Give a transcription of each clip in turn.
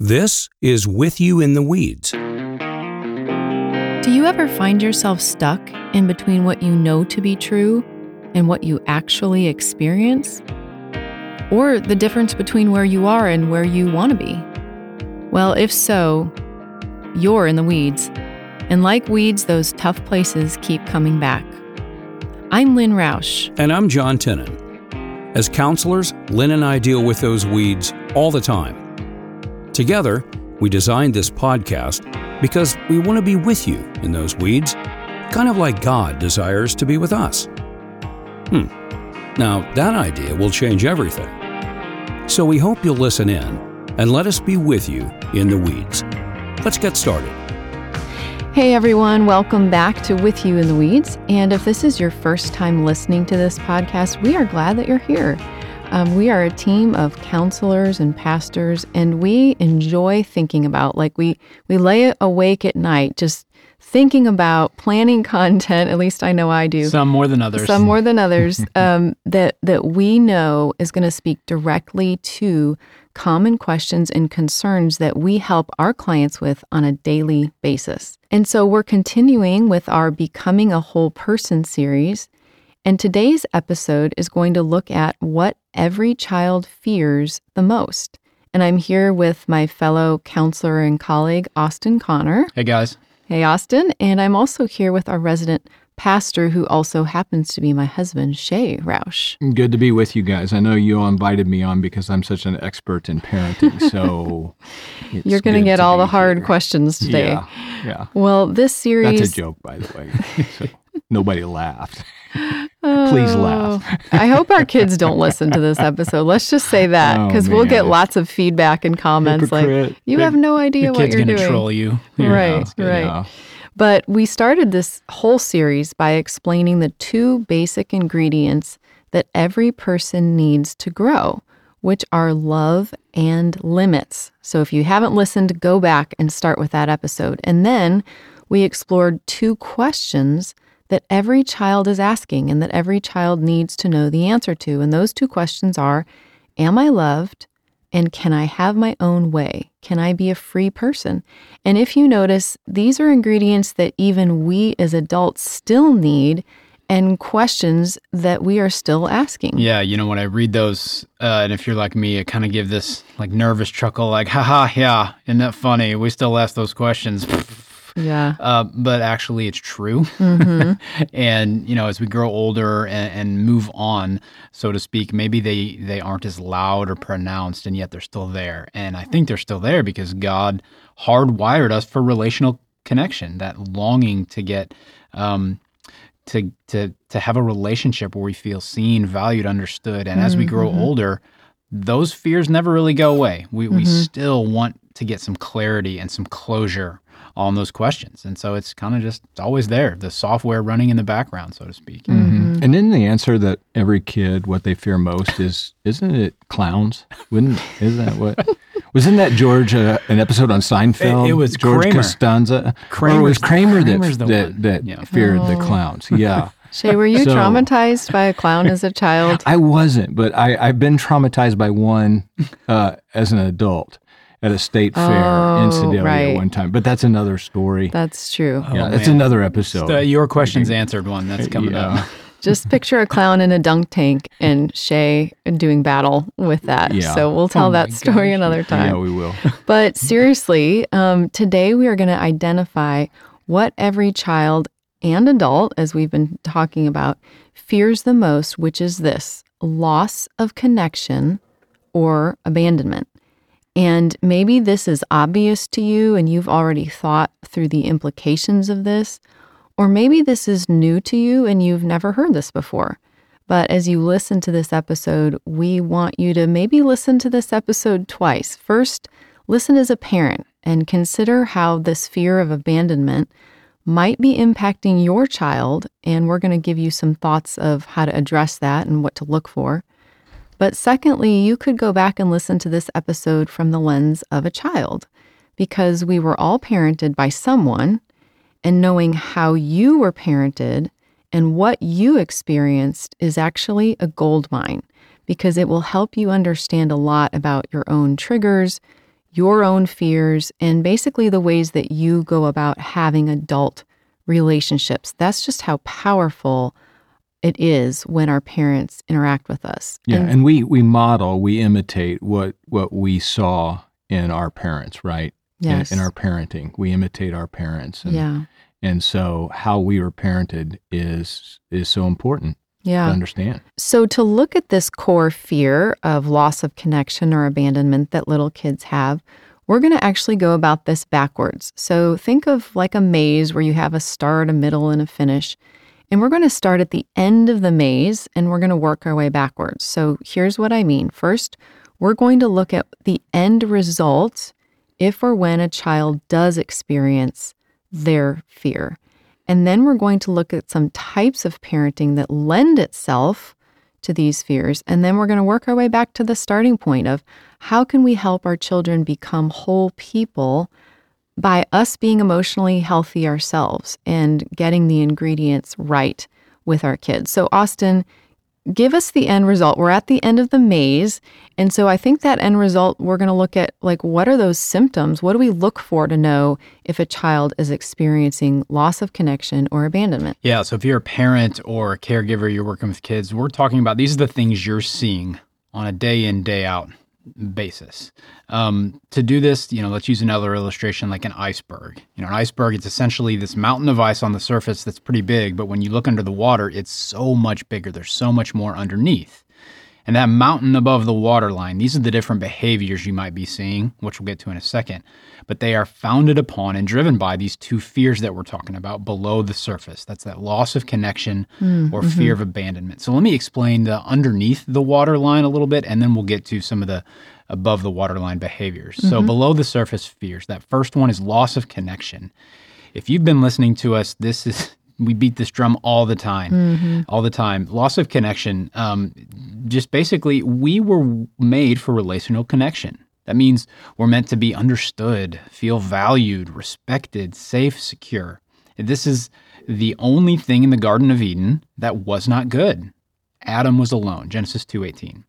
This is With You in the Weeds. Do you ever find yourself stuck in between what you know to be true and what you actually experience? Or the difference between where you are and where you want to be? Well, if so, you're in the weeds. And like weeds, those tough places keep coming back. I'm Lynn Roush. And I'm John Tennant. As counselors, Lynn and I deal with those weeds all the time. Together, we designed this podcast because we want to be with you in those weeds, kind of like God desires to be with us. Hmm. Now, that idea will change everything. So we hope you'll listen in and let us be with you in the weeds. Let's get started. Hey everyone, welcome back to With You in the Weeds. And if this is your first time listening to this podcast, we are glad that you're here. Um, we are a team of counselors and pastors, and we enjoy thinking about, like we we lay awake at night just thinking about planning content. At least I know I do. Some more than others. Some more than others. um, that that we know is going to speak directly to common questions and concerns that we help our clients with on a daily basis. And so we're continuing with our Becoming a Whole Person series. And today's episode is going to look at what every child fears the most. And I'm here with my fellow counselor and colleague, Austin Connor. Hey, guys. Hey, Austin. And I'm also here with our resident pastor, who also happens to be my husband, Shay Roush. Good to be with you guys. I know you all invited me on because I'm such an expert in parenting. So you're going to get all the hard here. questions today. Yeah. Yeah. Well, this series. That's a joke, by the way. so nobody laughed. Please oh, laugh. I hope our kids don't listen to this episode. Let's just say that because oh, we'll get lots of feedback and comments Hypocrite. like, you have no idea what you're doing. Kid's troll you. Yeah, right, right. Yeah. But we started this whole series by explaining the two basic ingredients that every person needs to grow, which are love and limits. So if you haven't listened, go back and start with that episode. And then we explored two questions that every child is asking and that every child needs to know the answer to. And those two questions are Am I loved? And can I have my own way? Can I be a free person? And if you notice, these are ingredients that even we as adults still need and questions that we are still asking. Yeah, you know, when I read those, uh, and if you're like me, I kind of give this like nervous chuckle, like, haha, yeah, isn't that funny? We still ask those questions. Yeah. Uh, but actually, it's true. Mm-hmm. and you know, as we grow older and, and, move on, so to speak, maybe they they aren't as loud or pronounced, and yet they're still there. And I think they're still there because God hardwired us for relational connection, that longing to get. Um, to to to have a relationship where we feel seen, valued, understood, and as we grow mm-hmm. older, those fears never really go away. We mm-hmm. we still want to get some clarity and some closure on those questions. And so it's kind of just it's always there, the software running in the background, so to speak. Mm-hmm. And then the answer that every kid what they fear most is isn't it clowns? Wouldn't is that what wasn't that George uh, an episode on Seinfeld? It, it was George Kramer. Costanza. Kramer. Or it was Kramer that that, that yeah. feared oh. the clowns. Yeah. Shay, were you so, traumatized by a clown as a child? I wasn't, but I, I've been traumatized by one uh, as an adult at a state fair oh, in Sedalia right. at one time. But that's another story. That's true. Yeah, oh, that's another episode. The, your questions answered one that's coming yeah. up. Just picture a clown in a dunk tank and Shay doing battle with that. Yeah. So we'll tell oh that story gosh. another time. Yeah, we will. but seriously, um, today we are going to identify what every child and adult, as we've been talking about, fears the most, which is this loss of connection or abandonment. And maybe this is obvious to you and you've already thought through the implications of this, or maybe this is new to you and you've never heard this before. But as you listen to this episode, we want you to maybe listen to this episode twice. First, listen as a parent and consider how this fear of abandonment might be impacting your child. And we're going to give you some thoughts of how to address that and what to look for. But secondly, you could go back and listen to this episode from the lens of a child because we were all parented by someone, and knowing how you were parented and what you experienced is actually a gold mine because it will help you understand a lot about your own triggers, your own fears and basically the ways that you go about having adult relationships. That's just how powerful it is when our parents interact with us. Yeah, And- and, we we model, we imitate what what we saw in our parents, right? In- yes. In, our parenting, we imitate our parents, and yeah. and so how we were parented is is so important Yeah. to understand. So, to look at this core fear of loss of connection or abandonment that little kids have, we're going to actually go about this backwards. So, think of like a maze where you have a start, a middle, and a finish. And we're going to start at the end of the maze and we're going to work our way backwards. So, here's what I mean. First, we're going to look at the end result if or when a child does experience their fear. And then we're going to look at some types of parenting that lend itself to these fears. And then we're going to work our way back to the starting point of how can we help our children become whole people by us being emotionally healthy ourselves and getting the ingredients right with our kids. So, Austin, give us the end result. We're at the end of the maze. And so I think that end result, we're going to look at like, what are those symptoms? What do we look for to know if a child is experiencing loss of connection or abandonment? Yeah. So if you're a parent or a caregiver, you're working with kids, we're talking about these are the things you're seeing on a day in, day out basis. Um, to do this, you know, let's use another illustration like an iceberg. You know, an iceberg, it's essentially this mountain of ice on the surface that's pretty big, but when you look under the water, it's so much bigger. There's so much more underneath. And that mountain above the waterline, these are the different behaviors you might be seeing, which we'll get to in a second. But they are founded upon and driven by these two fears that we're talking about below the surface. That's that loss of connection mm, or fear mm-hmm. of abandonment. So let me explain the underneath the waterline a little bit, and then we'll get to some of the above the waterline behaviors. So mm-hmm. below the surface fears, that first one is loss of connection. If you've been listening to us, this is we beat this drum all the time, all the time. Loss of connection. Um, just basically, we were made for relational connection. That means we're meant to be understood, feel valued, respected, safe, secure. This is the only thing in the Garden of Eden that was not good. Adam was alone. Genesis 2:18.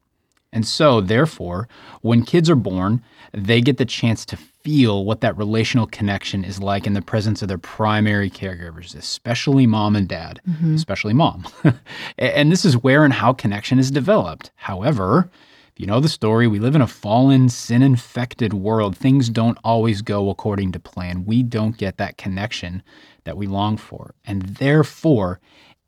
And so, therefore, when kids are born, they get the chance to feel what that relational connection is like in the presence of their primary caregivers, especially mom and dad, mm-hmm. especially mom. and this is where and how connection is developed. However, if you know the story, we live in a fallen, sin infected world. Things don't always go according to plan. We don't get that connection that we long for. And therefore,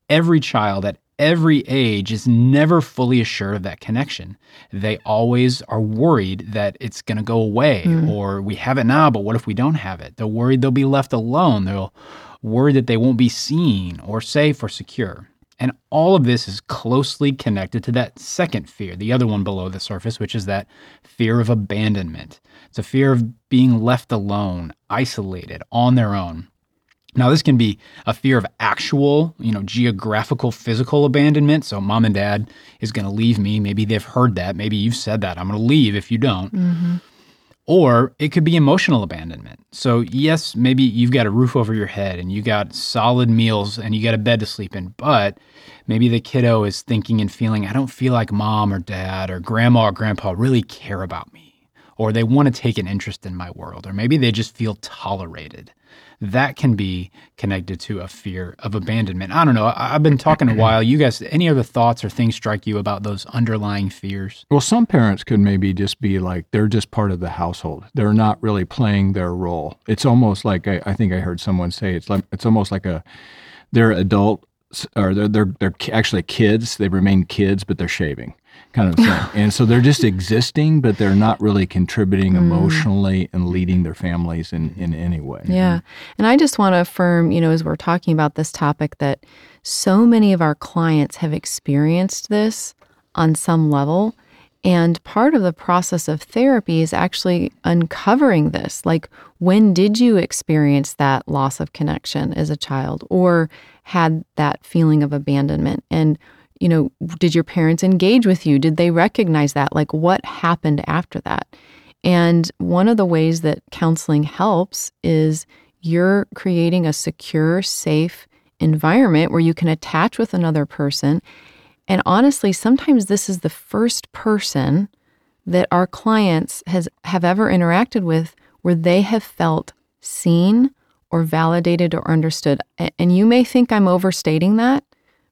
every child at every age is never fully assured of that connection. They always are worried that it's going to go away mm. or we have it now, but what if we don't have it? They're worried they'll be left alone. They'll worry that they won't be seen or safe or secure. And all of this is closely connected to that second fear, the other one below the surface, which is that fear of abandonment. It's a fear of being left alone, isolated, on their own. Now, this can be a fear of actual, you know, geographical, physical abandonment. So, mom and dad is going to leave me. Maybe they've heard that. Maybe you've said that. I'm going to leave if you don't. Mm-hmm. Or it could be emotional abandonment. So, yes, maybe you've got a roof over your head and you got solid meals and you got a bed to sleep in, but maybe the kiddo is thinking and feeling, I don't feel like mom or dad or grandma or grandpa really care about me, or they want to take an interest in my world, or maybe they just feel tolerated. That can be connected to a fear of abandonment. I don't know. I- I've been talking a while. You guys, any other thoughts or things strike you about those underlying fears? Well, some parents could maybe just be like they're just part of the household. They're not really playing their role. It's almost like I, I think I heard someone say it's like it's almost like a they're adult or they're they're they're actually kids. They remain kids, but they're shaving kind of thing. and so they're just existing, but they're not really contributing mm. emotionally and leading their families in in any way. Yeah. And I just want to affirm, you know, as we're talking about this topic, that so many of our clients have experienced this on some level. And part of the process of therapy is actually uncovering this. Like, when did you experience that loss of connection as a child or had that feeling of abandonment? And, you know, did your parents engage with you? Did they recognize that? Like, what happened after that? And one of the ways that counseling helps is you're creating a secure, safe environment where you can attach with another person. And honestly, sometimes this is the first person that our clients has have ever interacted with where they have felt seen or validated or understood. And you may think I'm overstating that,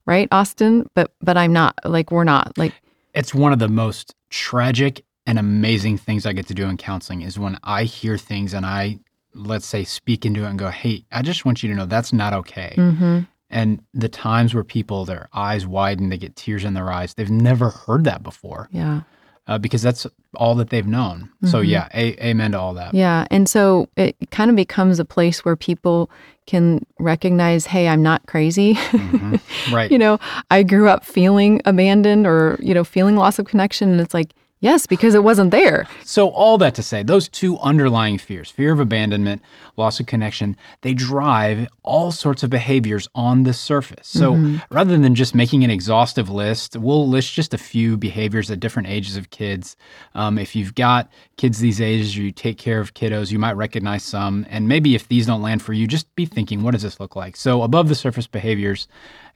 right, Austin? But but I'm not. Like we're not. Like It's one of the most tragic and amazing things I get to do in counseling is when I hear things and I, let's say, speak into it and go, hey, I just want you to know that's not okay. mm-hmm. And the times where people, their eyes widen, they get tears in their eyes, they've never heard that before yeah. Uh, because that's all that they've known. So, Mhm. yeah, a- amen to all that. Yeah. And so it kind of becomes a place where people can recognize, hey, I'm not crazy. Mhm. Right. you know, I grew up feeling abandoned or, you know, feeling loss of connection. And it's like, yes, because it wasn't there. So, all that to say, those two underlying fears fear of abandonment, loss of connection they drive all sorts of behaviors on the surface. So, rather than just making an exhaustive list, we'll list just a few behaviors at different ages of kids. Um, if you've got kids these ages or you take care of kiddos, you might recognize some. And maybe if these don't land for you, just be thinking, what does this look like? So, above the surface behaviors,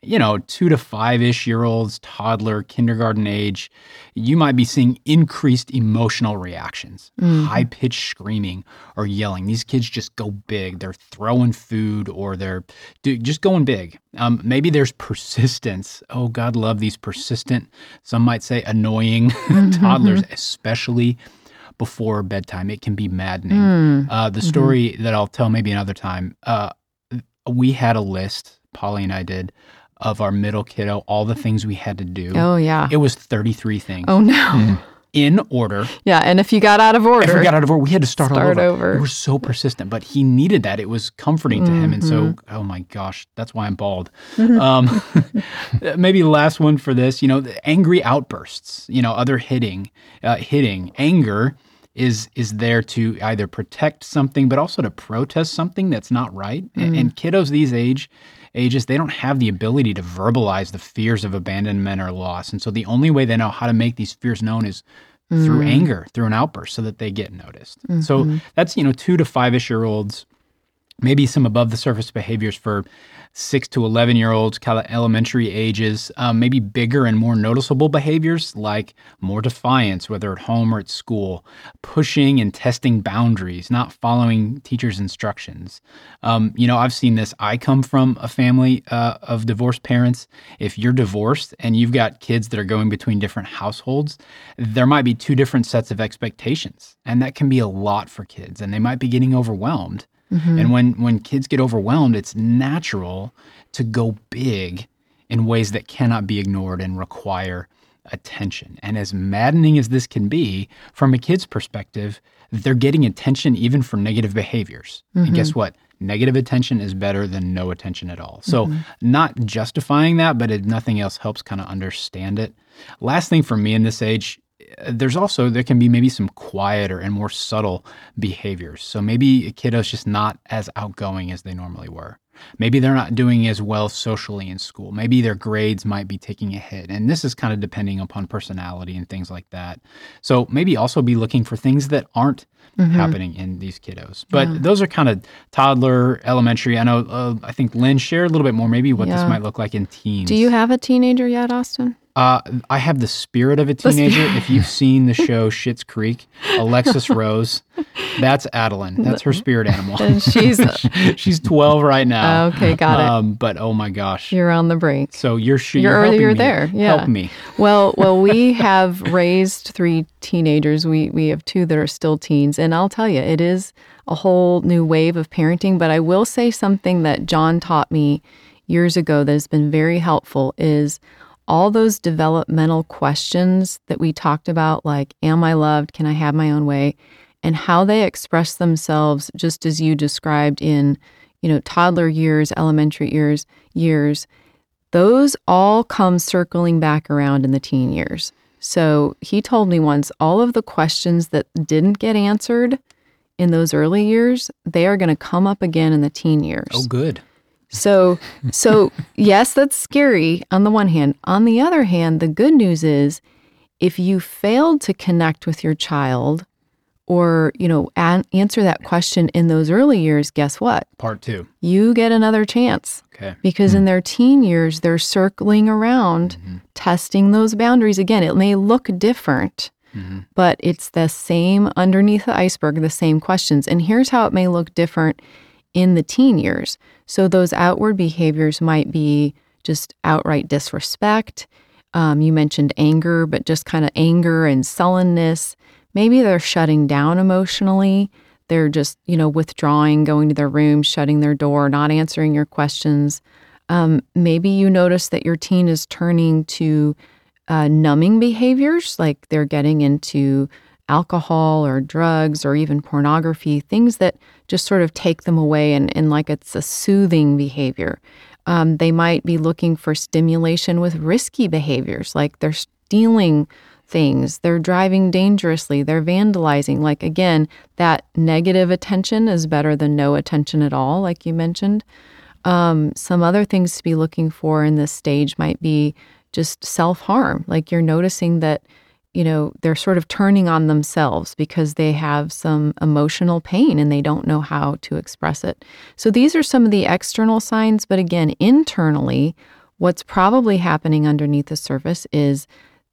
you know, two to five ish year olds, toddler, kindergarten age, you might be seeing increased emotional reactions, high pitched screaming or yelling. These kids just go big. They're throwing food or they're just going big. Um, maybe there's persistence. Oh, God, love these persistent, some might say annoying toddlers, especially before bedtime. It can be maddening. Uh, the story that I'll tell maybe another time, uh, we had a list, Polly and I did, of our middle kiddo, all the things we had to do. Oh, yeah. It was 33 things Oh, no. in order. Yeah. And if you got out of order, If we got out of order, we had to start, Start over. over. We were so persistent, but he needed that. It was comforting to him. And so, Mm-hmm. oh my gosh, that's why I'm bald. Um, maybe last one for this, you know, the angry outbursts, you know, other hitting, uh, hitting, anger is is there to either protect something, but also to protest something that's not right. And, and kiddos these age ages, they don't have the ability to verbalize the fears of abandonment or loss. And so the only way they know how to make these fears known is through mm. anger, through an outburst, so that they get noticed. So mm-hmm. that's you know two to five ish year olds, maybe some above the surface behaviors for six to 11 year olds, kind of elementary ages, um, maybe bigger and more noticeable behaviors like more defiance, whether at home or at school, pushing and testing boundaries, not following teachers' instructions. Um, you know, I've seen this. I come from a family uh, of divorced parents. If you're divorced and you've got kids that are going between different households, there might be two different sets of expectations. And that can be a lot for kids, and they might be getting overwhelmed. Mm-hmm. And when when kids get overwhelmed, it's natural to go big in ways that cannot be ignored and require attention. And as maddening as this can be, from a kid's perspective, they're getting attention even for negative behaviors. And mm-hmm. guess what? Negative attention is better than no attention at all. So, mm-hmm. not justifying that, but if nothing else helps kind of understand it. Last thing for me in this age, there's also there can be maybe some quieter and more subtle behaviors. So maybe a kiddo's just not as outgoing as they normally were. Maybe they're not doing as well socially in school. Maybe their grades might be taking a hit. And this is kind of depending upon personality and things like that. So maybe also be looking for things that aren't happening in these kiddos. But those are kind of toddler, elementary. I know, uh, I think Lynn shared a little bit more maybe what Yeah. this might look like in teens. Do you have a teenager yet, Austin? Uh, I have the spirit of a teenager. if you've seen the show Schitt's Creek, Alexis Rose, that's Adeline. That's her spirit animal. And she's She's 12 right now. okay. Got it. Um, but oh my gosh. You're on the brink. so you're You're- you're, helping you're me. there, yeah. Help me. Well, well, we have raised three teenagers. We we have two that are still teens, and I'll tell you, it is a whole new wave of parenting. But I will say something that John taught me years ago that has been very helpful is all those developmental questions that we talked about, like "Am I loved? Can I have my own way?" and how they express themselves, just as you described in, you know, toddler years, elementary years, years those all come circling back around in the teen years. So he told me once all of the questions that didn't get answered in those early years, they are going to come up again in the teen years. Oh, good. So, so yes, that's scary on the one hand. On the other hand, the good news is if you failed to connect with your child or, you know, an- answer that question in those early years, guess what? Part two. You get another chance Okay. because in hmm. their teen years they're circling around mm-hmm. testing those boundaries again it may look different mm-hmm. but it's the same underneath the iceberg, the same questions. And here's how it may look different in the teen years. So those outward behaviors might be just outright disrespect. Um, you mentioned anger, but just kind of anger and sullenness. Maybe they're shutting down emotionally. They're just, you know, withdrawing, going to their room, shutting their door, not answering your questions. Um, maybe you notice that your teen is turning to uh, numbing behaviors, like they're getting into alcohol or drugs or even pornography, things that just sort of take them away and, and like it's a soothing behavior. Um, they might be looking for stimulation with risky behaviors, like they're stealing things, they're driving dangerously, they're vandalizing. Like, again, that negative attention is better than no attention at all, like you mentioned. Um, some other things to be looking for in this stage might be just self harm. Like you're noticing that, you know, they're sort of turning on themselves because they have some emotional pain and they don't know how to express it. So these are some of the external signs. But again, internally, what's probably happening underneath the surface is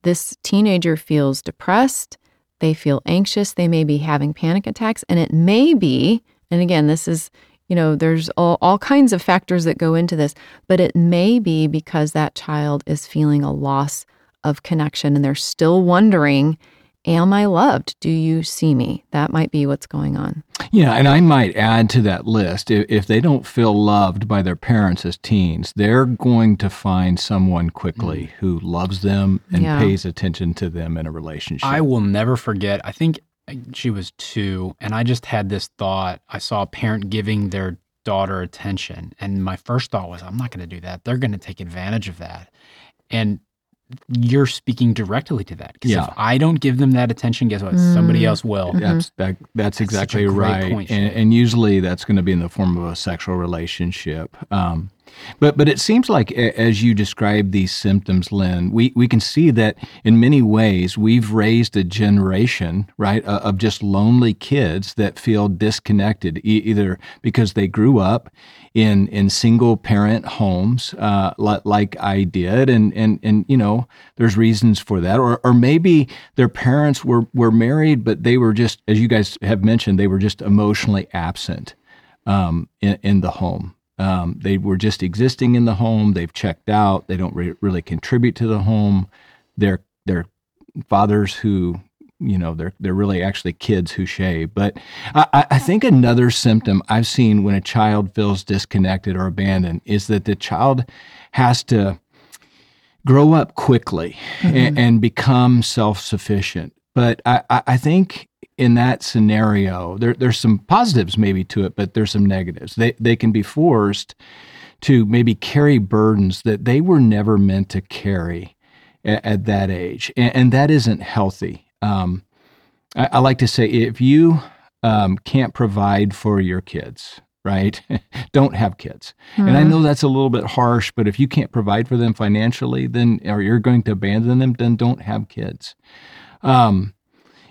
this teenager feels depressed. They feel anxious. They may be having panic attacks. And it may be, and again, this is, you know, there's all, all kinds of factors that go into this, but it may be because that child is feeling a loss of connection and they're still wondering, Am I loved? Do you see me? That might be what's going on. Yeah, and I might add to that list if, if they don't feel loved by their parents as teens, they're going to find someone quickly mm. who loves them and Yeah. pays attention to them in a relationship. I will never forget. I think uh, she was two, and I just had this thought. I saw a parent giving their daughter attention, and my first thought was, I'm not going to do that. They're going to take advantage of that. And you're speaking directly to that. Because Yeah. if I don't give them that attention, guess what? Somebody else will. That's that, that's That's exactly great right, point, and, and usually that's going to be in the form of a sexual relationship. Um, but but it seems like as you describe these symptoms, Lynn, we we can see that in many ways we've raised a generation, right, of just lonely kids that feel disconnected, either because they grew up in in single parent homes, uh, like I did, and and and you know, there's reasons for that, or or maybe their parents were were married, but they were just, as you guys have mentioned, they were just emotionally absent um, in, in the home. Um, they were just existing in the home. They've checked out. They don't re- really contribute to the home. They're they're fathers who you know they're they're really actually kids who shave. But I, I- think another symptom I've seen when a child feels disconnected or abandoned is that the child has to grow up quickly and, and become self sufficient. But I I think in that scenario, there, there's some positives maybe to it, but there's some negatives. They, they can be forced to maybe carry burdens that they were never meant to carry at, at that age. And, and that isn't healthy. Um, I, I like to say if you um, can't provide for your kids, right? Don't have kids. And I know that's a little bit harsh, but if you can't provide for them financially, then or you're going to abandon them, then don't have kids. Um,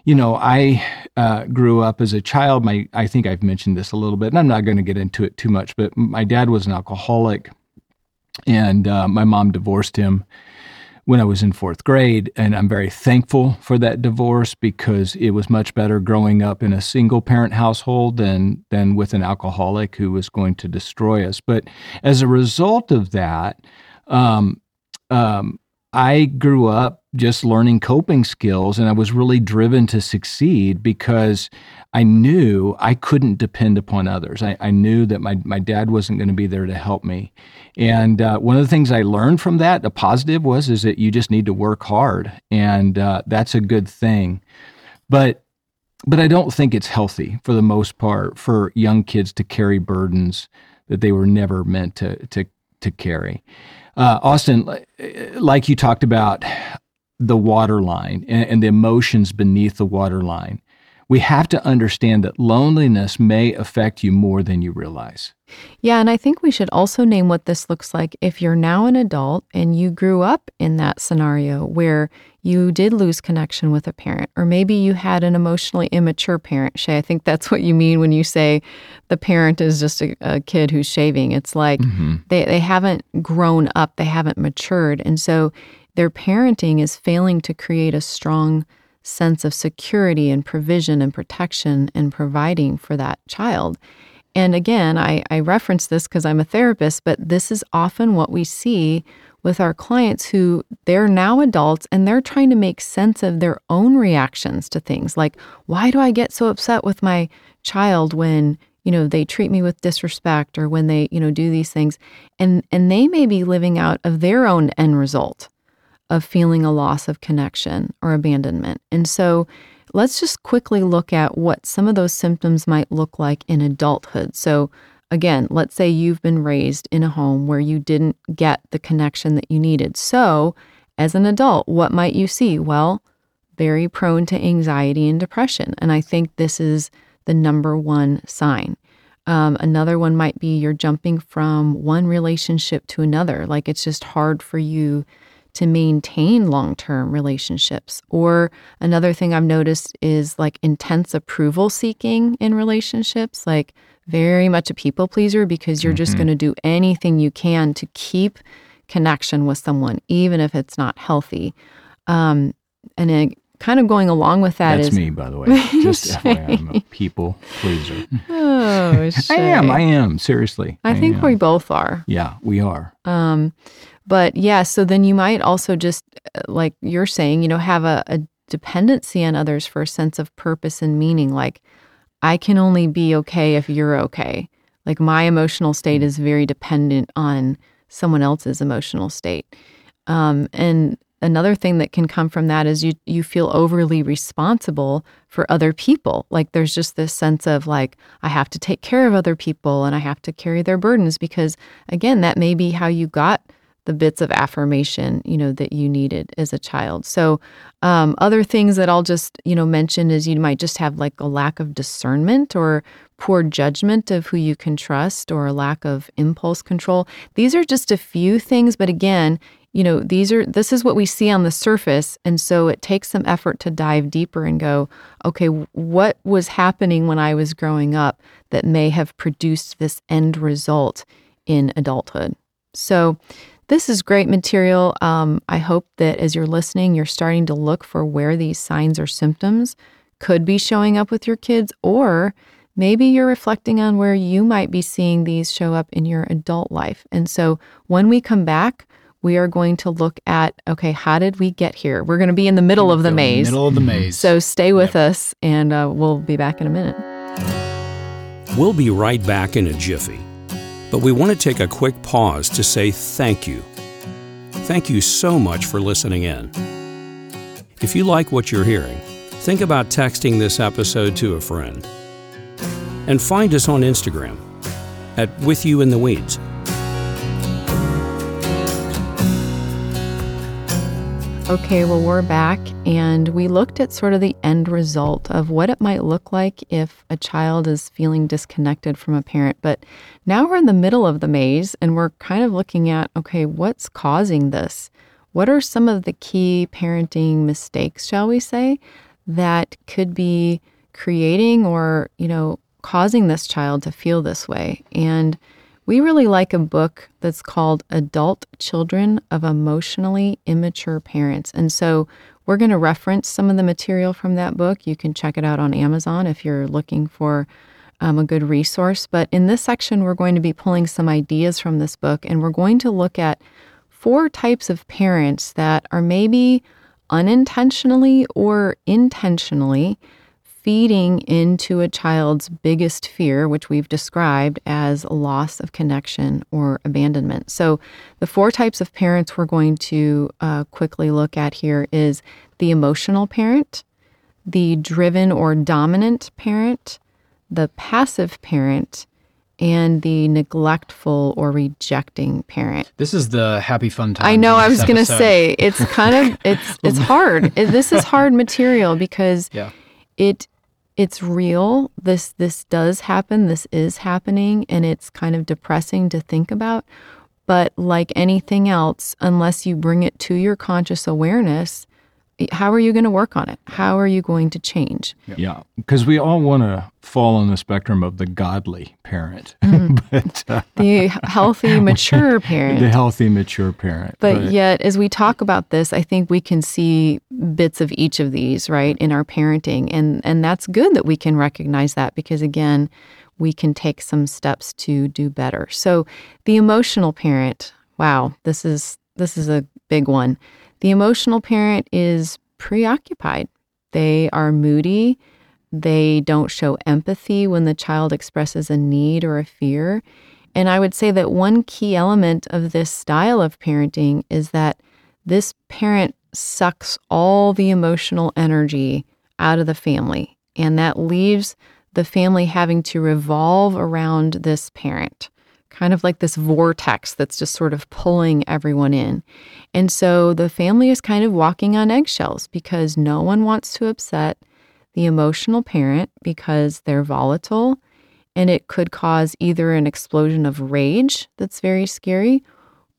you know, I uh, grew up as a child. My, I think I've mentioned this a little bit, and I'm not going to get into it too much. But my dad was an alcoholic, and uh, my mom divorced him when I was in fourth grade. And I'm very thankful for that divorce because it was much better growing up in a single parent household than than with an alcoholic who was going to destroy us. But as a result of that, um, um, I grew up just learning coping skills and I was really driven to succeed because I knew I couldn't depend upon others. I, I knew that my, my dad wasn't going to be there to help me. And uh, one of the things I learned from that, the positive was, is that you just need to work hard. And uh, that's a good thing. But but I don't think it's healthy for the most part for young kids to carry burdens that they were never meant to to to carry. Uh, Austin, like you talked about the waterline and, and the emotions beneath the waterline. we have to understand that loneliness may affect you more than you realize. Yeah, and I think we should also name what this looks like if you're now an adult and you grew up in that scenario where you did lose connection with a parent, or maybe you had an emotionally immature parent. Shay, I think that's what you mean when you say the parent is just a, a kid who's shaving. It's like mm-hmm. they, they haven't grown up, they haven't matured. And so their parenting is failing to create a strong sense of security and provision and protection and providing for that child. And again, I, I reference this because I'm a therapist, but this is often what we see with our clients who they're now adults and they're trying to make sense of their own reactions to things like, why do I get so upset with my child when, you know, they treat me with disrespect or when they, you know, do these things? And and they may be living out of their own end result of feeling a loss of connection or abandonment. And so let's just quickly look at what some of those symptoms might look like in adulthood. So, again, let's say you've been raised in a home where you didn't get the connection that you needed. So, as an adult, what might you see? Well, very prone to anxiety and depression. And I think this is the number one sign. Um, another one might be you're jumping from one relationship to another. Like it's just hard for you to maintain long term relationships. Or another thing I've noticed is like intense approval seeking in relationships, like very much a people pleaser because you're mm-hmm. just going to do anything you can to keep connection with someone, even if it's not healthy. Um, and it, kind of going along with that That's is, me, by the way. Just FYI, I'm a people pleaser. Oh, I am. I am. Seriously. I, I think am. we both are. Yeah, we are. Um, but yeah, so then you might also just, uh, like you're saying, you know, have a, a dependency on others for a sense of purpose and meaning. Like, I can only be okay if you're okay. Like, my emotional state is very dependent on someone else's emotional state. Um, and another thing that can come from that is you you feel overly responsible for other people like there's just this sense of like i have to take care of other people and i have to carry their burdens because again that may be how you got the bits of affirmation you know that you needed as a child. So um, other things that i'll just you know mention is you might just have like a lack of discernment or poor judgment of who you can trust or a lack of impulse control. These are just a few things but again you know these are this is what we see on the surface and so it takes some effort to dive deeper and go okay what was happening when i was growing up that may have produced this end result in adulthood? So this is great material. Um, I hope that as you're listening, you're starting to look for where these signs or symptoms could be showing up with your kids, or maybe you're reflecting on where you might be seeing these show up in your adult life. And so when we come back, we are going to look at okay, how did we get here? We're going to be in the middle of the maze. Middle of the maze. So stay with yep. us, and uh, we'll be back in a minute. We'll be right back in a jiffy. But we want to take a quick pause to say thank you. Thank you so much for listening in. If you like what you're hearing, think about texting this episode to a friend. And find us on Instagram at With You in the Weeds. Okay, well, we're back and we looked at sort of the end result of what it might look like if a child is feeling disconnected from a parent. But now we're in the middle of the maze and we're kind of looking at okay, what's causing this? What are some of the key parenting mistakes, shall we say, that could be creating or, you know, causing this child to feel this way? And we really like a book that's called Adult Children of Emotionally Immature Parents. And so we're going to reference some of the material from that book. You can check it out on Amazon if you're looking for um, a good resource. But in this section, we're going to be pulling some ideas from this book and we're going to look at four types of parents that are maybe unintentionally or intentionally feeding into a child's biggest fear, which we've described as loss of connection or abandonment. So, the four types of parents we're going to uh, quickly look at here is the emotional parent, the driven or dominant parent, the passive parent, and the neglectful or rejecting parent. This is the happy fun time. I know. I was going to say it's kind of it's it's hard. This is hard material because yeah. it it's real. This this does happen. This is happening and it's kind of depressing to think about. But like anything else, unless you bring it to your conscious awareness, how are you going to work on it? How are you going to change? Yeah, because we all want to fall on the spectrum of the godly parent, but uh, The healthy, mature parent. the healthy, mature parent. But, yet, as we talk about this, I think we can see bits of each of these, right, in our parenting. And, and that's good that we can recognize that because, again, we can take some steps to do better. So, the emotional parent, wow, this is this is a big one. The emotional parent is preoccupied. They are moody. They don't show empathy when the child expresses a need or a fear. And I would say that one key element of this style of parenting is that this parent sucks all the emotional energy out of the family. And that leaves the family having to revolve around this parent, kind of like this vortex that's just sort of pulling everyone in. And so the family is kind of walking on eggshells because no one wants to upset the emotional parent because they're volatile and it could cause either an explosion of rage that's very scary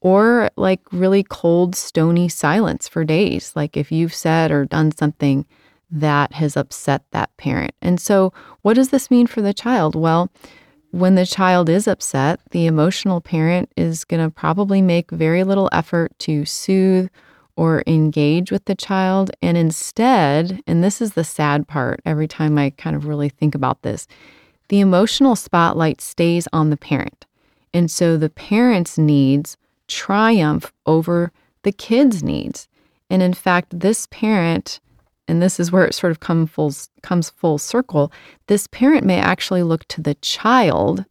or like really cold, stony silence for days. Like if you've said or done something that has upset that parent. And so, what does this mean for the child? Well, when the child is upset, the emotional parent is going to probably make very little effort to soothe or engage with the child. And instead, and this is the sad part every time I kind of really think about this, the emotional spotlight stays on the parent. And so the parent's needs triumph over the kid's needs. And in fact, this parent, and this is where it sort of come full, comes full circle, this parent may actually look to the child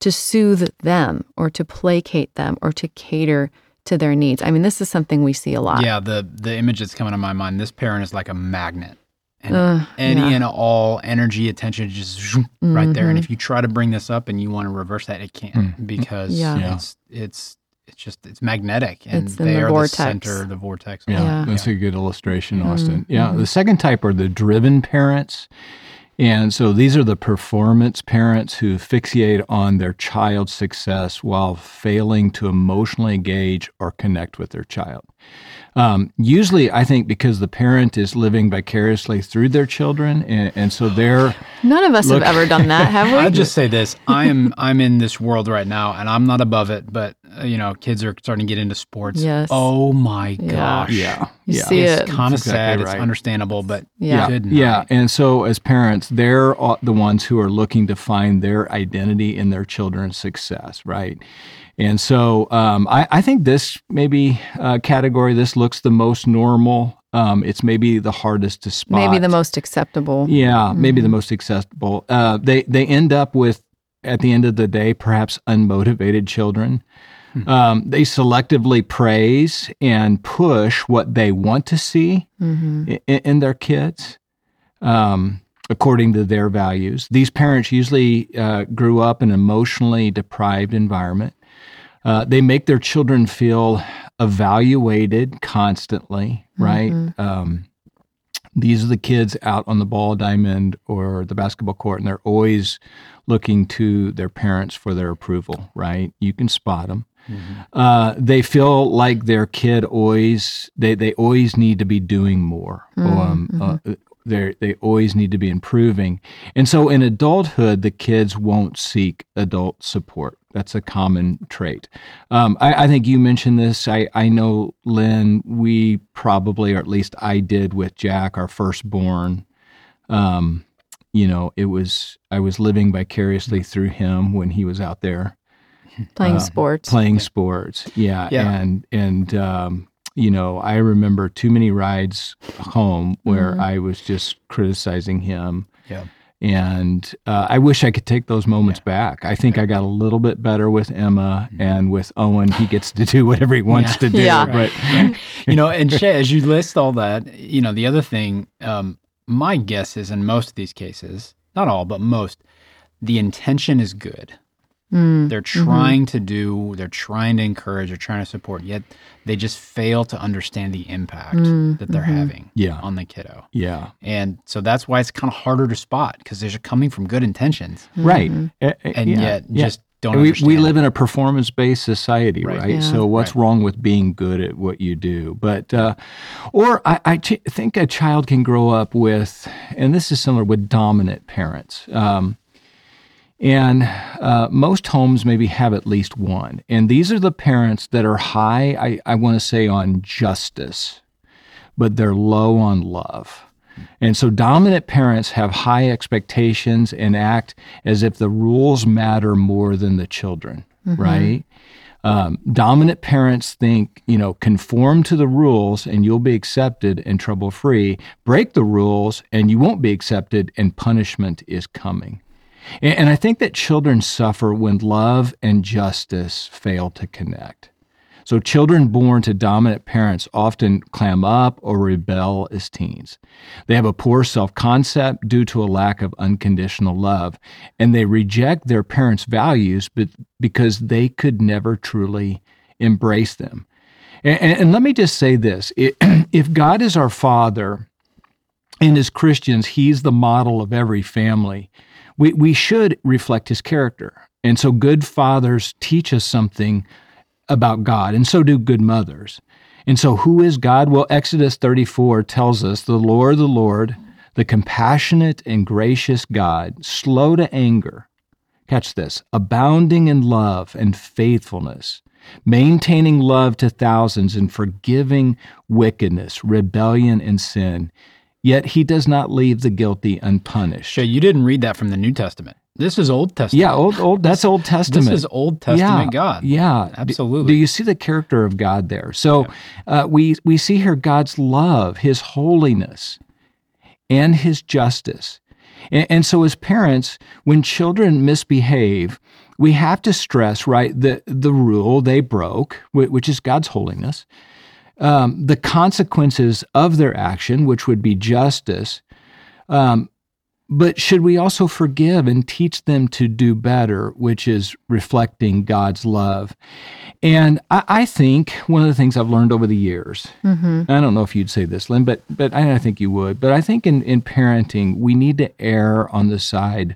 to soothe them or to placate them or to cater to their needs. I mean, this is something we see a lot. Yeah, the the image that's coming to my mind. This parent is like a magnet, and Ugh, any yeah. and all energy, attention, just zoom, right there. And Mhm. if you try to bring this up and you want to reverse that, it can't Mm. because Yeah. Yeah. it's it's it's just it's magnetic, and It's in they the are vortex. the center, the vortex. Yeah, Yeah. that's a good illustration, Mhm, Austin. Yeah, mhm. the second type are the driven parents. And so these are the performance parents who fixate on their child's success while failing to emotionally engage or connect with their child. Um, usually, I think because the parent is living vicariously through their children, and, and so they're None of us Look- have ever done that, have we? I'll just say this: I am I'm in this world right now, and I'm not above it. But uh, you know, kids are starting to get into sports. Yes. Oh my Yeah. gosh. yeah, You yeah. see It's it. kind of exactly sad. right. It's understandable, but Yeah. good Yeah, and so as parents, they're the ones who are looking to find their identity in their children's success, right? And so um, I, I think this maybe uh, category, this looks the most normal. Um, it's maybe the hardest to spot. Maybe the most acceptable. Yeah, maybe the Mhm. most acceptable. Uh, they they end up with at the end of the day perhaps unmotivated children. Um, they selectively praise and push what they want to see hmm in, in their kids um, according to their values. These parents usually uh, grew up in an emotionally deprived environment. Uh, they make their children feel evaluated constantly, right? Um, these are the kids out on the ball diamond or the basketball court, and they're always looking to their parents for their approval, right? You can spot them. Uh, they feel like their kid always they they always need to be doing more. Um, uh, they they always need to be improving, and so in adulthood, the kids won't seek adult support. That's a common trait. Um, I, I think you mentioned this. I, I know, Lynn, we probably, or at least I did with Jack, our firstborn. Um, you know, it was, I was living vicariously through him when he was out there Playing uh, sports. playing sports. Yeah. Yeah. And, and, um, you know, I remember too many rides home where Mhm. I was just criticizing him. Yeah. And uh, I wish I could take those moments back. I think I got a little bit better with Emma and with Owen. He gets to do whatever he wants Yeah. to do. Yeah. But you know, and Shay, as you list all that, you know, the other thing, um, my guess is in most of these cases, not all, but most, the intention is good. Mm. They're trying to do, they're trying to encourage, they're trying to support, yet they just fail to understand the impact Mm, that they're mhm. having yeah, on the kiddo. yeah, And so that's why it's kind of harder to spot because they're coming from good intentions right. Mhm. A- a- and yeah, yet yeah. just don't we, understand. we live in a performance based society, Right. right? Yeah. So what's Right. wrong with being good at what you do? But uh, or I, I ch- think a child can grow up with, and this is similar with dominant parents. Um, and uh, most homes maybe have at least one. And these are the parents that are high, I, I want to say, on justice, but they're low on love. And so dominant parents have high expectations and act as if the rules matter more than the children, right? Um, dominant parents think, you know, conform to the rules and you'll be accepted and trouble free. Break the rules and you won't be accepted and punishment is coming. And, I think that children suffer when love and justice fail to connect. So children born to dominant parents often clam up or rebel as teens. They have a poor self concept due to a lack of unconditional love, and they reject their parents' values because they could never truly embrace them. And let me just say this if God is our Father, and as Christians, He's the model of every family, we, we should reflect His character. And so good fathers teach us something about God, and so do good mothers. And so, who is God? Well, Exodus 34 tells us the Lord, the Lord, the compassionate and gracious God, slow to anger. Catch this abounding in love and faithfulness, maintaining love to thousands, and forgiving wickedness, rebellion, and sin. Yet he does not leave the guilty unpunished. Shay, you didn't read that from the New Testament. This is Old Testament. Yeah, old, old. That's Old Testament. This is Old Testament yeah, God. Yeah, Absolutely. Do you see the character of God there? So uh, we we see here God's love, His holiness, and His justice. And, and so, as parents, when children misbehave, we have to stress right the the rule they broke, which is God's holiness, um, the consequences of their action, which would be justice. Um, but should we also forgive and teach them to do better, which is reflecting God's love? And I, I think one of the things I've learned over the years, I don't know if you'd say this, Lynn, but but I, I think you would. But I think in, in parenting, we need to err on the side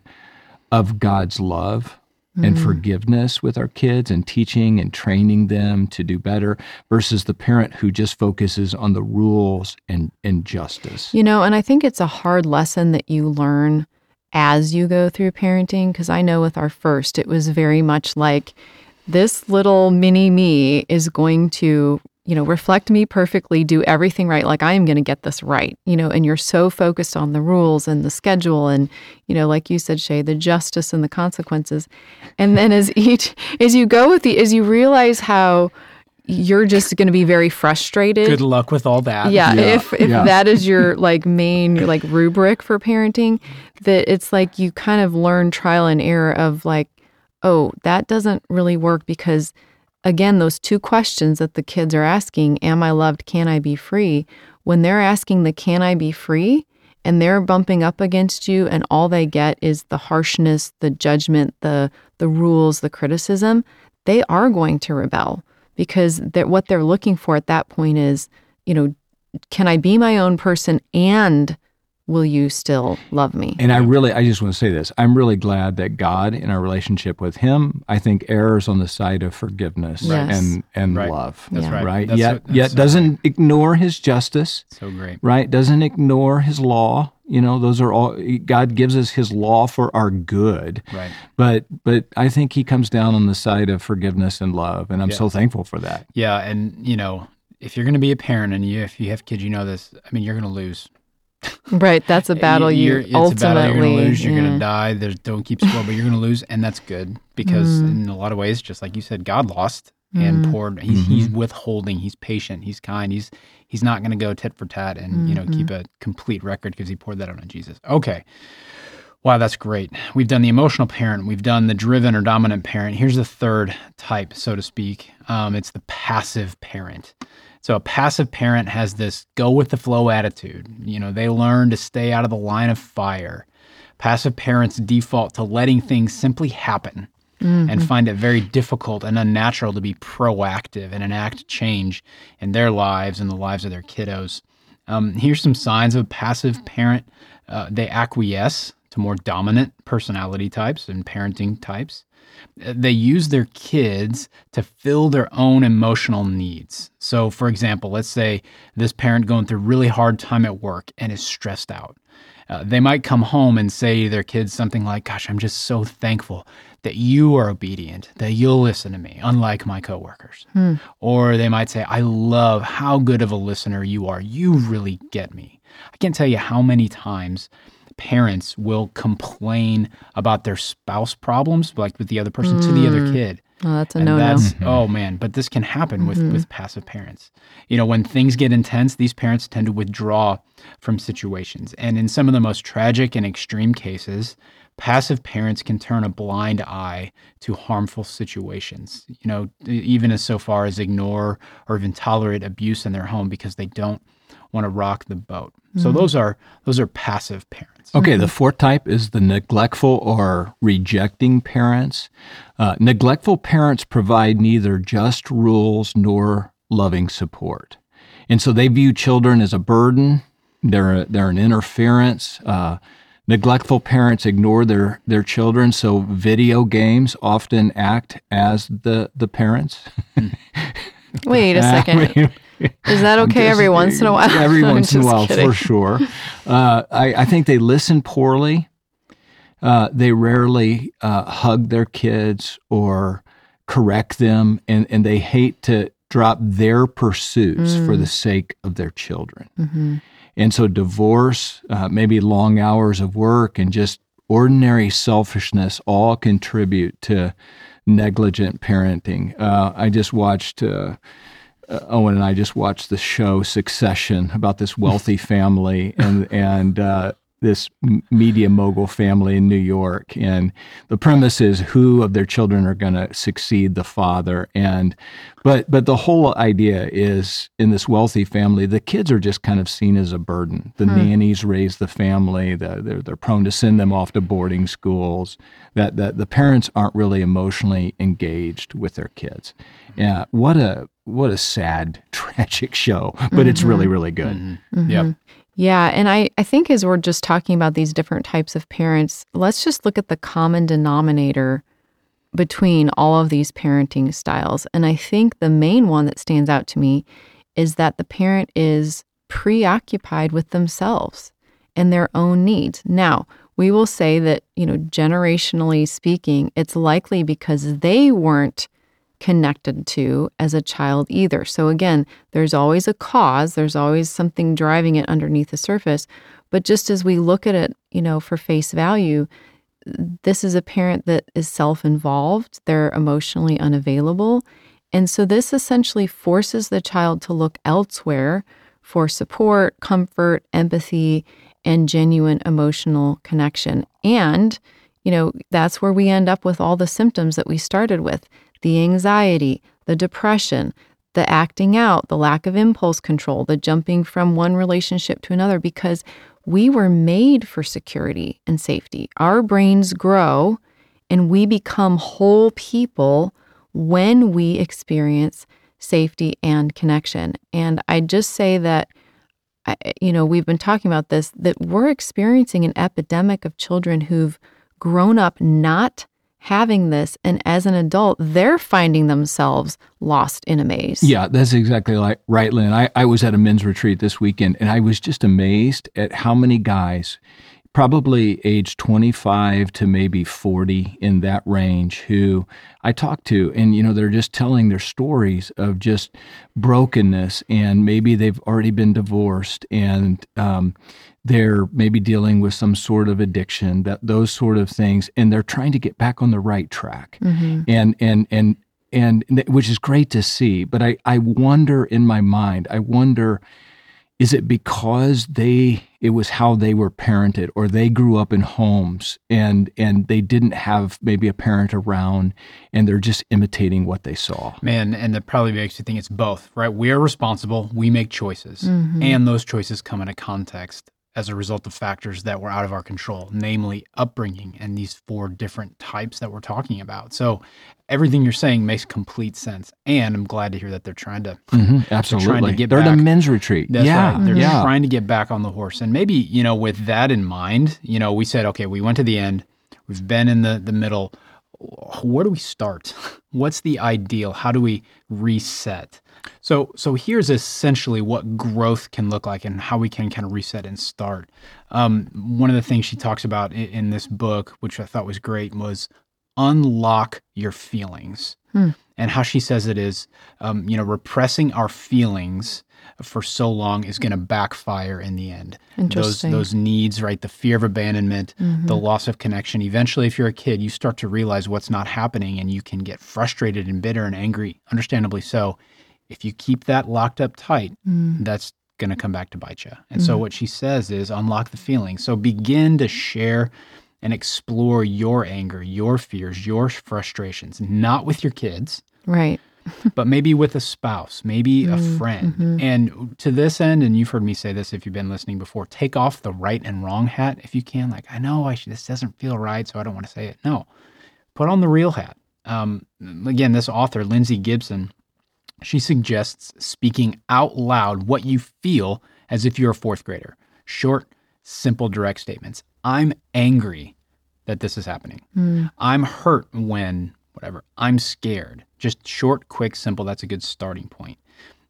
of God's love and mm. forgiveness with our kids and teaching and training them to do better versus the parent who just focuses on the rules and, and justice. You know, and I think it's a hard lesson that you learn as you go through parenting. Because I know with our first, it was very much like this little mini me is going to, you know, reflect me perfectly, do everything right. Like I am going to get this right, you know, and you're so focused on the rules and the schedule and, you know, like you said, Shay, the justice and the consequences. And then as each, as you go with the, as you realize how, you're just going to be very frustrated Good luck with all that. yeah, Yeah, if if yeah. that is your like main like rubric for parenting that it's like you kind of learn trial and error of like oh that doesn't really work because again those two questions that the kids are asking am i loved? Can i be free? When they're asking the can i be free? and they're bumping up against you and all they get is the harshness the judgment the the rules the criticism they are going to rebel because that what they're looking for at that point is you know can i be my own person and will you still love me And I really, I just want to say this. I'm really glad that God, in our relationship with Him, I think errs on the side of forgiveness Yes. and and Right. love. That's Yeah. right. Right. That's yet, so- that's yet so doesn't ignore His justice. So great. Right. Doesn't ignore His law. You know, those are all. God gives us His law for our good. Right. But but I think He comes down on the side of forgiveness and love, and I'm so thankful for that. Yeah, and you know, if you're going to be a parent and you if you have kids, you know this. I mean, you're going to lose. Right that's a battle you You're- it's ultimately a battle you're going to lose. You're yeah. going to die. There's don't keep score, but you're going to lose, and that's good because Mm-hmm. in a lot of ways, just like you said, God lost and poured. He's, he's withholding. He's patient. He's kind. He's he's not going to go tit for tat and you know keep Mm-hmm. a complete record because he poured that out on Jesus. Okay. Wow, that's great. We've done the emotional parent. We've done the driven or dominant parent. Here's the third type, so to speak. Um, it's the passive parent. So a passive parent has this go with the flow attitude. You know, they learn to stay out of the line of fire. Passive parents default to letting things simply happen and find it very difficult and unnatural to be proactive and enact change in their lives and the lives of their kiddos. Um, here's some signs of a passive parent. Uh, they acquiesce to more dominant personality types and parenting types. They use their kids to fill their own emotional needs. So, for example, let's say this parent going through a really hard time at work and is stressed out. Uh, they might come home and say to their kids something like, Gosh, I'm just so thankful that you are obedient, that you'll listen to me, unlike my coworkers. Or they might say, I love how good of a listener you are. You really get me. I can't tell you how many times parents will complain about their spouse problems, like with the other person, to the other mm. kid. Oh, that's a And no no. that's mm-hmm. oh man, but this can happen with mm-hmm. with passive parents. You know, when things get intense, these parents tend to withdraw from situations. And in some of the most tragic and extreme cases, passive parents can turn a blind eye to harmful situations. You know, even as so far as ignore or even tolerate abuse in their home because they don't want to rock the boat. So those are those are passive parents. Okay, the fourth type is the neglectful or rejecting parents. Uh, neglectful parents provide neither just rules nor loving support. And so they view children as a burden, they're, a, they're an interference. Uh, neglectful parents ignore their, their children, so video games often act as the, the parents. Wait a second. Is that okay every once in a while? Every once in a while, kidding. for sure. Uh, I, I think they listen poorly. Uh, they rarely uh, hug their kids or correct them, and, and they hate to drop their pursuits for Mm. the sake of their children. Mm-hmm. And so, divorce, uh, maybe long hours of work, and just ordinary selfishness all contribute to negligent parenting. Uh, I just watched. Uh, Owen and I just watched the show Succession about this wealthy family and and uh, this media mogul family in New York. And the premise is who of their children are going to succeed the father. And but but the whole idea is in this wealthy family, the kids are just kind of seen as a burden. The nannies raise the family. The, they're they're prone to send them off to boarding schools. That that the parents aren't really emotionally engaged with their kids. Yeah, what a what a sad, tragic show, but it's really really good. Mm-hmm. Yep. Yeah. And I, I think as we're just talking about these different types of parents, let's just look at the common denominator between all of these parenting styles. And I think the main one that stands out to me is that the parent is preoccupied with themselves and their own needs. Now, we will say that, you know, generationally speaking, it's likely because they weren't connected to as a child either. So again, there's always a cause, there's always something driving it underneath the surface. But just as we look at it, you know, for face value, this is a parent that is self involved, they're emotionally unavailable. And so this essentially forces the child to look elsewhere for support, comfort, empathy, and genuine emotional connection. And, you know, that's where we end up with all the symptoms that we started with the anxiety, the depression, the acting out, the lack of impulse control, the jumping from one relationship to another, because we were made for security and safety. Our brains grow and we become whole people when we experience safety and connection. And I just say that, you know, we've been talking about this, that we're experiencing an epidemic of children who've grown up not having this. And as an adult, they're finding themselves lost in a maze. Yeah, that's exactly like right, Lynn. I, I was at a men's retreat this weekend and I was just amazed at how many guys, probably age 25 to maybe 40 in that range, who I talked to. And, you know, they're just telling their stories of just brokenness and maybe they've already been divorced and, um, they're maybe dealing with some sort of addiction that those sort of things and they're trying to get back on the right track and and and and which is great to see but i i wonder in my mind i wonder is it because they it was how they were parented or they grew up in homes and and they didn't have maybe a parent around and they're just imitating what they saw? Man, and that probably makes you think it's both, right? We are responsible, we make choices, mm-hmm. and those choices come in a context as a result of factors that were out of our control, namely upbringing and these four different types that we're talking about. So everything you're saying makes complete sense. And I'm glad to hear that they're trying to Mm-hmm. Absolutely. trying to get They're at back. a men's retreat. That's yeah. right. They're yeah. trying to get back on the horse. And maybe, you know, with that in mind, you know, we said, okay, we went to the end. We've been in the, the middle. Where do we start? What's the ideal? How do we reset? So so here's essentially what growth can look like and how we can kind of reset and start. Um, one of the things she talks about in, in this book, which I thought was great, was unlock your feelings. Hmm. And how she says it is, um, you know, repressing our feelings for so long is going to backfire in the end. Those Interesting. those needs, right? The fear of abandonment, Mhm. the loss of connection. Eventually, if you're a kid, you start to realize what's not happening, and you can get frustrated and bitter and angry. Understandably so. If you keep that locked up tight, Mm. that's going to come back to bite you. And so, what she says is unlock the feeling. So, begin to share and explore your anger, your fears, your frustrations, not with your kids, Right. but maybe with a spouse, maybe a Mm, friend. mhm. And to this end, and you've heard me say this if you've been listening before, take off the right and wrong hat if you can. Like, I know I should, this doesn't feel right, so I don't want to say it. No, put on the real hat. Um, again, this author, Lindsay Gibson, she suggests speaking out loud what you feel as if you're a fourth grader. Short, simple, direct statements. I'm angry that this is happening. Mm. I'm hurt when whatever. I'm scared. Just short, quick, simple. That's a good starting point.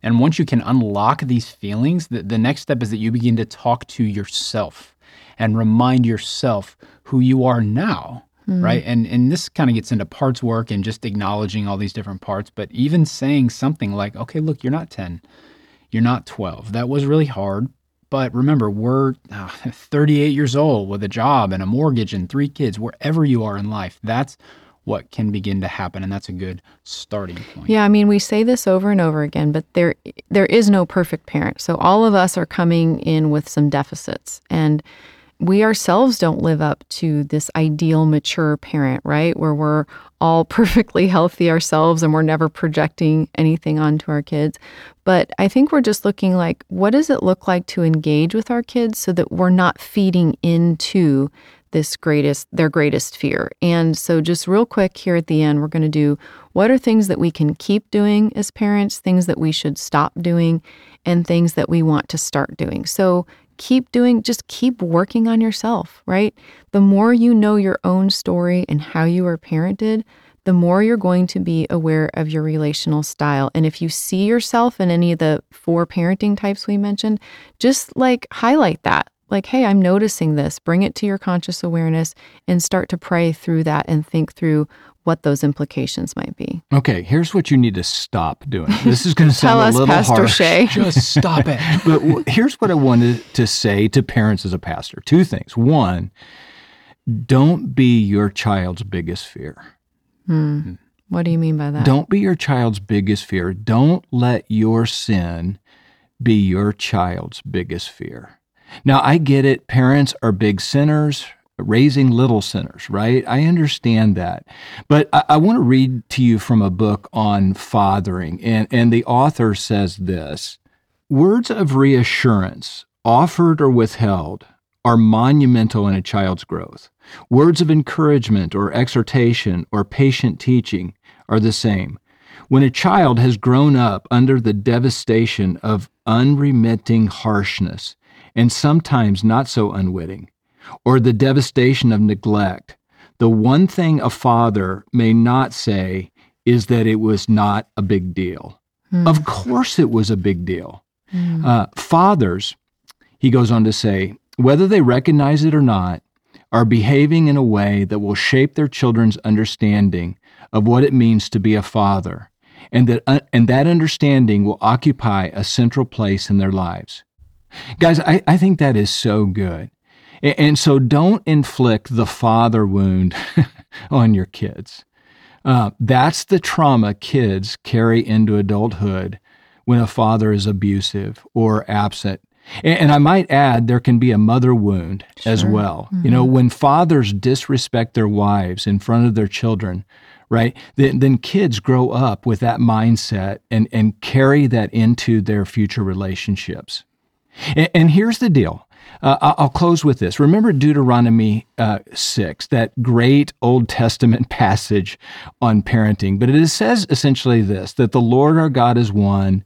And once you can unlock these feelings, the, the next step is that you begin to talk to yourself and remind yourself who you are now. Right. And and this kind of gets into parts work and just acknowledging all these different parts, but even saying something like, okay, look, you're not 10. You're not 12. That was really hard. But remember, we're uh, 38 years old with a job and a mortgage and three kids, wherever you are in life. That's what can begin to happen. And that's a good starting point. Yeah, I mean, we say this over and over again, but there there is no perfect parent. So all of us are coming in with some deficits and we ourselves don't live up to this ideal mature parent, right? Where we're all perfectly healthy ourselves and we're never projecting anything onto our kids. But I think we're just looking like what does it look like to engage with our kids so that we're not feeding into this greatest their greatest fear. And so just real quick here at the end we're going to do what are things that we can keep doing as parents, things that we should stop doing and things that we want to start doing. So keep doing just keep working on yourself, right? The more you know your own story and how you were parented, the more you're going to be aware of your relational style. And if you see yourself in any of the four parenting types we mentioned, just like highlight that like, hey, I'm noticing this, bring it to your conscious awareness and start to pray through that and think through what those implications might be. Okay, here's what you need to stop doing. This is going to sound a us, little Pastor harsh. Shay. Just stop it. but w- here's what I wanted to say to parents as a pastor. Two things. One, don't be your child's biggest fear. Hmm. What do you mean by that? Don't be your child's biggest fear. Don't let your sin be your child's biggest fear. Now, I get it. Parents are big sinners, raising little sinners, right? I understand that. But I, I want to read to you from a book on fathering. And, and the author says this Words of reassurance, offered or withheld, are monumental in a child's growth. Words of encouragement or exhortation or patient teaching are the same. When a child has grown up under the devastation of unremitting harshness, and sometimes not so unwitting, or the devastation of neglect, the one thing a father may not say is that it was not a big deal. Of course, it was a big deal. Uh, fathers, he goes on to say, whether they recognize it or not, are behaving in a way that will shape their children's understanding of what it means to be a father, and that, uh, and that understanding will occupy a central place in their lives. Guys, I, I think that is so good. And so don't inflict the father wound on your kids. Uh, that's the trauma kids carry into adulthood when a father is abusive or absent. And, and I might add, there can be a mother wound as Sure. well. You know, when fathers disrespect their wives in front of their children, right? Then, then kids grow up with that mindset and, and carry that into their future relationships. And, and here's the deal Uh, I'll close with this. Remember Deuteronomy uh, 6, that great Old Testament passage on parenting. But it says essentially this that the Lord our God is one.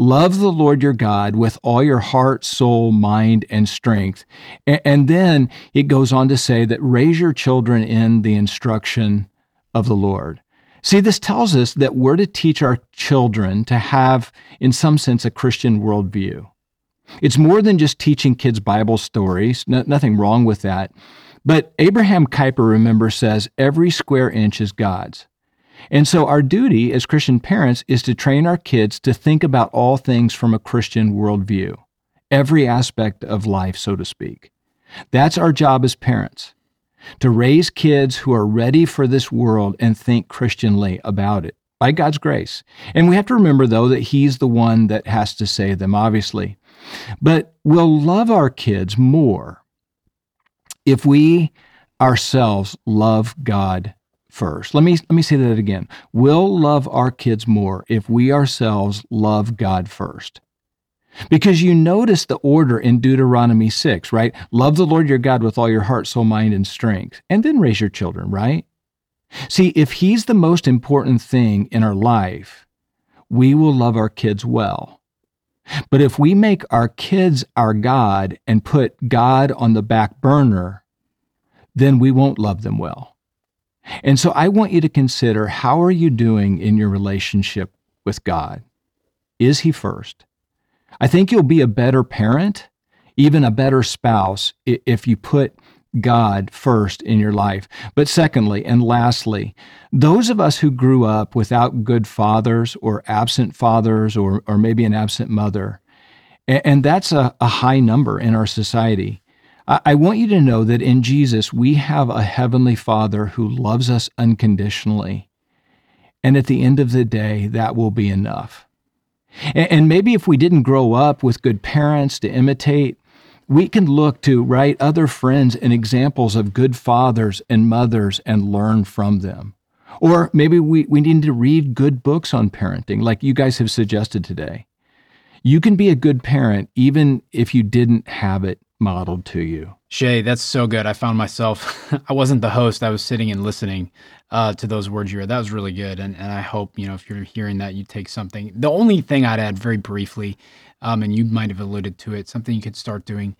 Love the Lord your God with all your heart, soul, mind, and strength. And, and then it goes on to say that raise your children in the instruction of the Lord. See, this tells us that we're to teach our children to have, in some sense, a Christian worldview. It's more than just teaching kids Bible stories, no, nothing wrong with that. But Abraham Kuyper, remember, says every square inch is God's. And so our duty as Christian parents is to train our kids to think about all things from a Christian worldview, every aspect of life, so to speak. That's our job as parents to raise kids who are ready for this world and think Christianly about it by God's grace. And we have to remember, though, that He's the one that has to save them, obviously. But we'll love our kids more if we ourselves love God first. Let me let me say that again. We'll love our kids more if we ourselves love God first. Because you notice the order in Deuteronomy 6, right? Love the Lord your God with all your heart, soul, mind, and strength, and then raise your children, right? See, if He's the most important thing in our life, we will love our kids well. But if we make our kids our God and put God on the back burner, then we won't love them well. And so I want you to consider how are you doing in your relationship with God? Is he first? I think you'll be a better parent, even a better spouse if you put God first in your life. But secondly, and lastly, those of us who grew up without good fathers or absent fathers or, or maybe an absent mother, and that's a, a high number in our society. I want you to know that in Jesus, we have a heavenly Father who loves us unconditionally. And at the end of the day, that will be enough. And maybe if we didn't grow up with good parents to imitate, we can look to right other friends and examples of good fathers and mothers and learn from them. Or maybe we, we need to read good books on parenting, like you guys have suggested today. You can be a good parent even if you didn't have it modeled to you. Shay, that's so good. I found myself, I wasn't the host, I was sitting and listening uh, to those words you read. That was really good. And, and I hope, you know, if you're hearing that, you take something. The only thing I'd add very briefly, um, and you might have alluded to it, something you could start doing,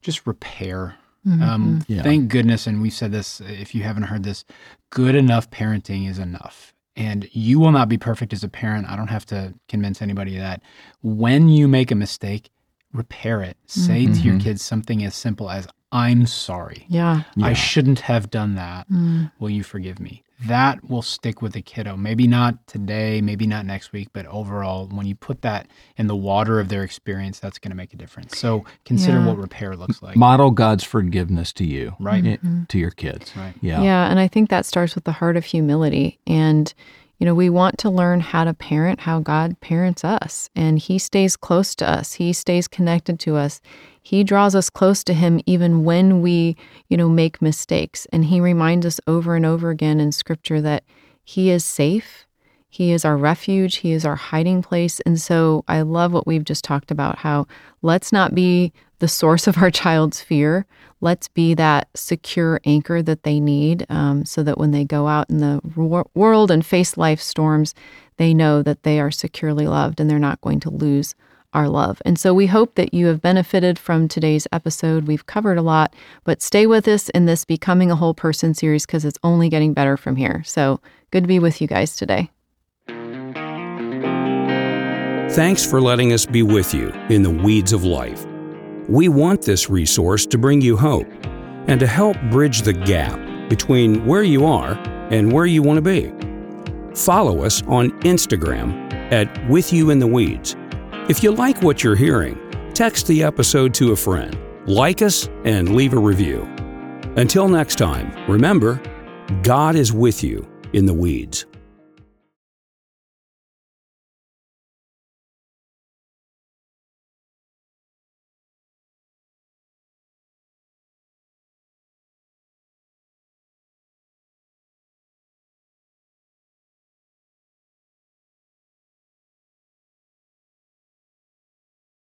just repair. Mm-hmm. Um, yeah. Thank goodness, and we've said this if you haven't heard this, good enough parenting is enough. And you will not be perfect as a parent. I don't have to convince anybody of that. When you make a mistake, repair it. Say mm-hmm. to your mm-hmm. kids something as simple as, I'm sorry. Yeah. yeah. I shouldn't have done that. Mm. Will you forgive me? That will stick with the kiddo. Maybe not today, maybe not next week, but overall, when you put that in the water of their experience, that's going to make a difference. So consider yeah. what repair looks like. Model God's forgiveness to you, right? Mm-hmm. To your kids. Right. Yeah. Yeah. And I think that starts with the heart of humility. And you know, we want to learn how to parent how God parents us, and He stays close to us. He stays connected to us. He draws us close to Him even when we, you know, make mistakes. And He reminds us over and over again in Scripture that He is safe. He is our refuge. He is our hiding place. And so I love what we've just talked about how let's not be the source of our child's fear. Let's be that secure anchor that they need um, so that when they go out in the world and face life storms, they know that they are securely loved and they're not going to lose our love. And so we hope that you have benefited from today's episode. We've covered a lot, but stay with us in this Becoming a Whole Person series because it's only getting better from here. So good to be with you guys today. Thanks for letting us be with you in the weeds of life. We want this resource to bring you hope and to help bridge the gap between where you are and where you want to be. Follow us on Instagram at With You in the Weeds. If you like what you're hearing, text the episode to a friend, like us, and leave a review. Until next time, remember, God is with you in the weeds.